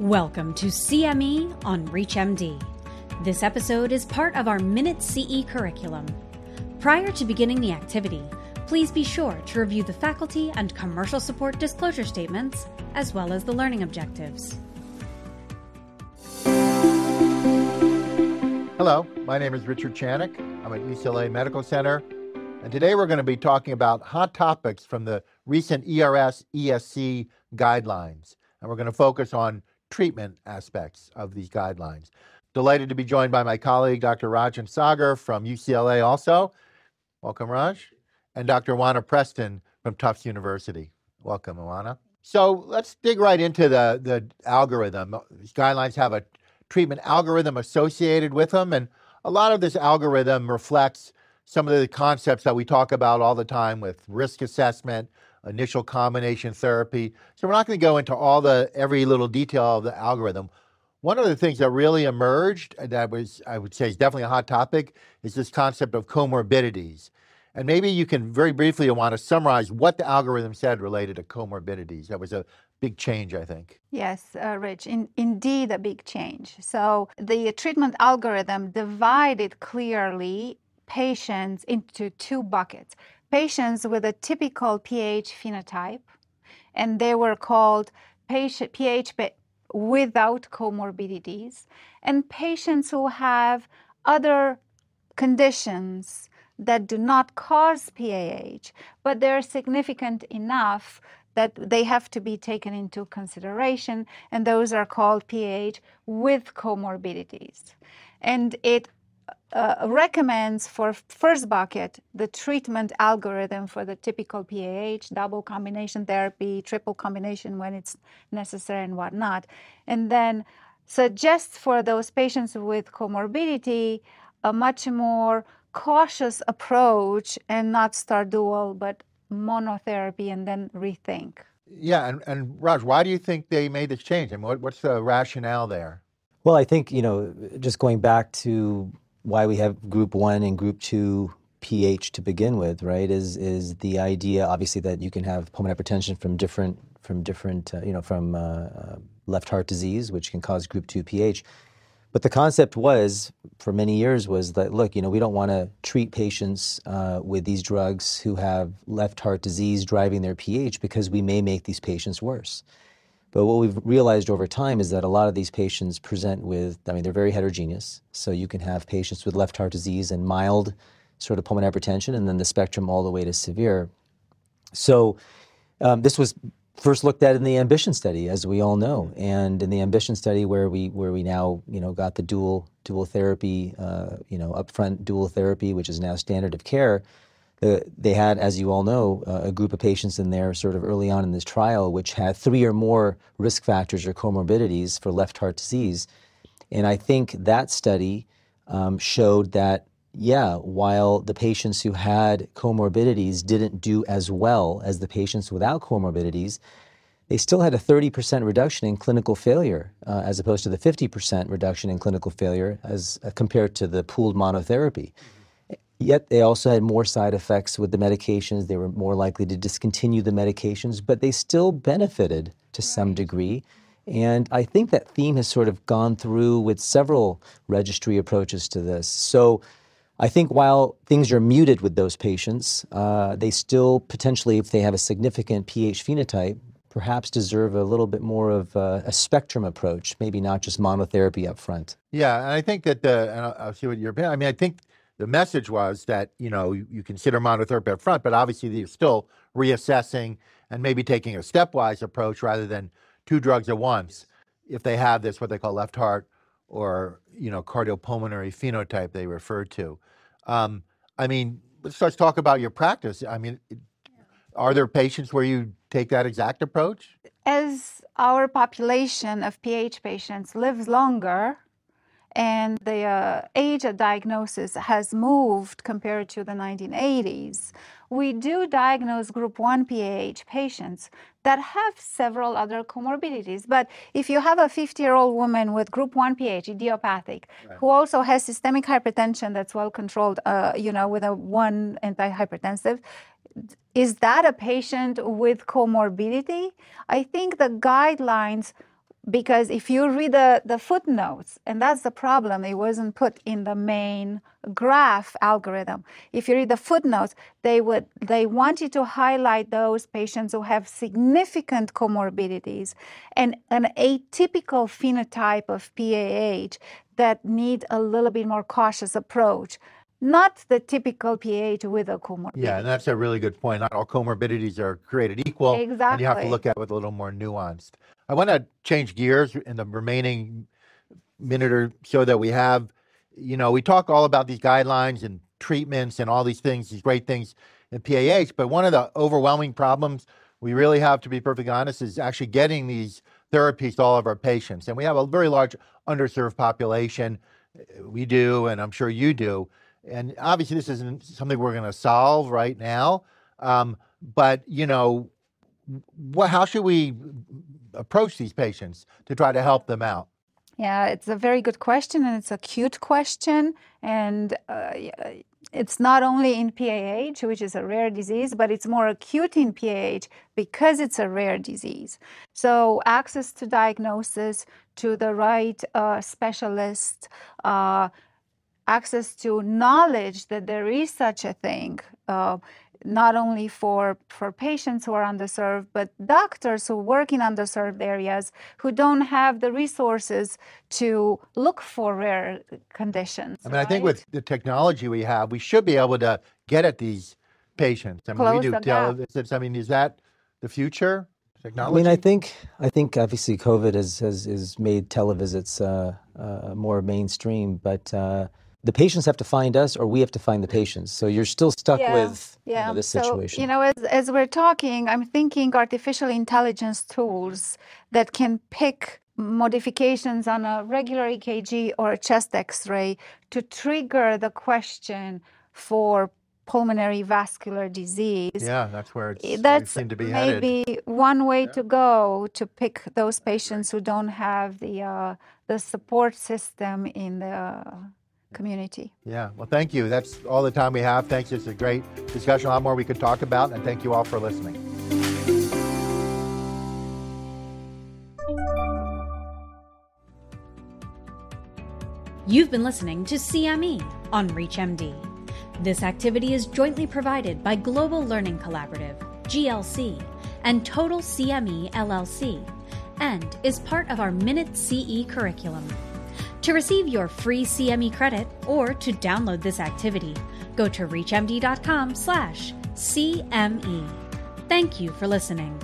Welcome to CME on ReachMD. This episode is part of our Minute CE curriculum. Prior to beginning the activity, please be sure to review the faculty and commercial support disclosure statements, as well as the learning objectives. Hello, my name is Richard Channick. I'm at UCLA Medical Center, and today we're going to be talking about hot topics from the recent ERS ESC guidelines. And we're going to focus on treatment aspects of these guidelines. Delighted to be joined by my colleague, Dr. Rajan Saggar from UCLA also. Welcome, Raj. And Dr. Ioana Preston from Tufts University. Welcome, Ioana. So let's dig right into the, the algorithm. These guidelines have a treatment algorithm associated with them, and a lot of this algorithm reflects some of the concepts that we talk about all the time with risk assessment, initial combination therapy. So we're not going to go into all the every little detail of the algorithm. One of the things that really emerged that was I would say is definitely a hot topic is this concept of comorbidities. And maybe you can very briefly want to summarize what the algorithm said related to comorbidities. That was a big change, I think. Yes, uh, Rich, in, indeed a big change. So the treatment algorithm divided clearly patients into two buckets patients with a typical PH phenotype, and they were called patient, PH without comorbidities, and patients who have other conditions that do not cause PAH, but they're significant enough that they have to be taken into consideration, and those are called PAH with comorbidities. And it uh, recommends for first bucket the treatment algorithm for the typical PAH, double combination therapy, triple combination when it's necessary and whatnot, and then suggests for those patients with comorbidity a much more cautious approach and not start dual but monotherapy and then rethink. Yeah, and, and Raj, why do you think they made this change? I mean, what, what's the rationale there? Well, I think, you know, just going back to why we have group one and group two PH to begin with, right? Is is the idea obviously that you can have pulmonary hypertension from different from different uh, you know from uh, uh, left heart disease, which can cause group two PH. But the concept was for many years was that look, you know, we don't want to treat patients uh, with these drugs who have left heart disease driving their PH because we may make these patients worse. But what we've realized over time is that a lot of these patients present with, I mean, they're very heterogeneous. So you can have patients with left heart disease and mild sort of pulmonary hypertension, and then the spectrum all the way to severe. So um, this was first looked at in the ambition study, as we all know, and in the ambition study where we where we now you know got the dual dual therapy, uh, you know upfront dual therapy, which is now standard of care. Uh, they had, as you all know, uh, a group of patients in there sort of early on in this trial which had three or more risk factors or comorbidities for left heart disease. And I think that study um, showed that, yeah, while the patients who had comorbidities didn't do as well as the patients without comorbidities, they still had a 30% reduction in clinical failure uh, as opposed to the 50% reduction in clinical failure as uh, compared to the pooled monotherapy. Yet they also had more side effects with the medications. They were more likely to discontinue the medications, but they still benefited to some degree. And I think that theme has sort of gone through with several registry approaches to this. So I think while things are muted with those patients, uh, they still potentially, if they have a significant PH phenotype, perhaps deserve a little bit more of a, a spectrum approach, maybe not just monotherapy up front. Yeah, and I think that, uh, and I'll, I'll see what your opinion. I mean, I think the message was that you know you, you consider monotherapy up front, but obviously you're still reassessing and maybe taking a stepwise approach rather than two drugs at once. If they have this, what they call left heart or you know cardiopulmonary phenotype, they refer to. Um, I mean, let's, let's talk about your practice. I mean, are there patients where you take that exact approach? As our population of PH patients lives longer, and the uh, age of diagnosis has moved compared to the 1980s. We do diagnose group 1 PAH patients that have several other comorbidities. But if you have a 50 year old woman with group 1 PAH, idiopathic, right. who also has systemic hypertension that's well controlled, uh, you know, with a one antihypertensive, is that a patient with comorbidity? I think the guidelines because if you read the, the footnotes, and that's the problem, it wasn't put in the main graph algorithm. If you read the footnotes, they would they want you to highlight those patients who have significant comorbidities and an atypical phenotype of PAH that need a little bit more cautious approach not the typical PAH with a comorbidity. Yeah, and that's a really good point. Not all comorbidities are created equal. Exactly. And you have to look at it with a little more nuanced. I want to change gears in the remaining minute or so that we have. You know, we talk all about these guidelines and treatments and all these things, these great things in PAH, but one of the overwhelming problems we really have to be perfectly honest is actually getting these therapies to all of our patients. And we have a very large underserved population. We do, and I'm sure you do. And obviously, this isn't something we're going to solve right now. Um, but you know, what, how should we approach these patients to try to help them out? Yeah, it's a very good question, and it's a cute question. And uh, it's not only in PAH, which is a rare disease, but it's more acute in PAH because it's a rare disease. So, access to diagnosis, to the right uh, specialist, uh, access to knowledge that there is such a thing, uh, not only for, for patients who are underserved, but doctors who work in underserved areas who don't have the resources to look for rare conditions. I mean, right? I think with the technology we have, we should be able to get at these patients. I mean, Close we do the tele- gap. I mean, is that the future? Technology? I mean, I think I think obviously COVID has has, has made televisits uh, uh, more mainstream, but uh, the patients have to find us, or we have to find the patients. So you're still stuck Yeah, with you yeah. know, this so, situation. you know, as, as we're talking, I'm thinking artificial intelligence tools that can pick modifications on a regular EKG or a chest X-ray to trigger the question for pulmonary vascular disease. yeah, that's where it's That's seem to be headed. maybe one way to go to pick those patients who don't have the uh, the support system in the community. Yeah, well, thank you. That's all the time we have. Thanks. It's a great discussion, a lot more we could talk about, and thank you all for listening. You've been listening to CME on ReachMD. This activity is jointly provided by Global Learning Collaborative, GLC, and Total CME LLC, and is part of our Minute CE curriculum. To receive your free CME credit or to download this activity, go to reachmd.com/cme. Thank you for listening.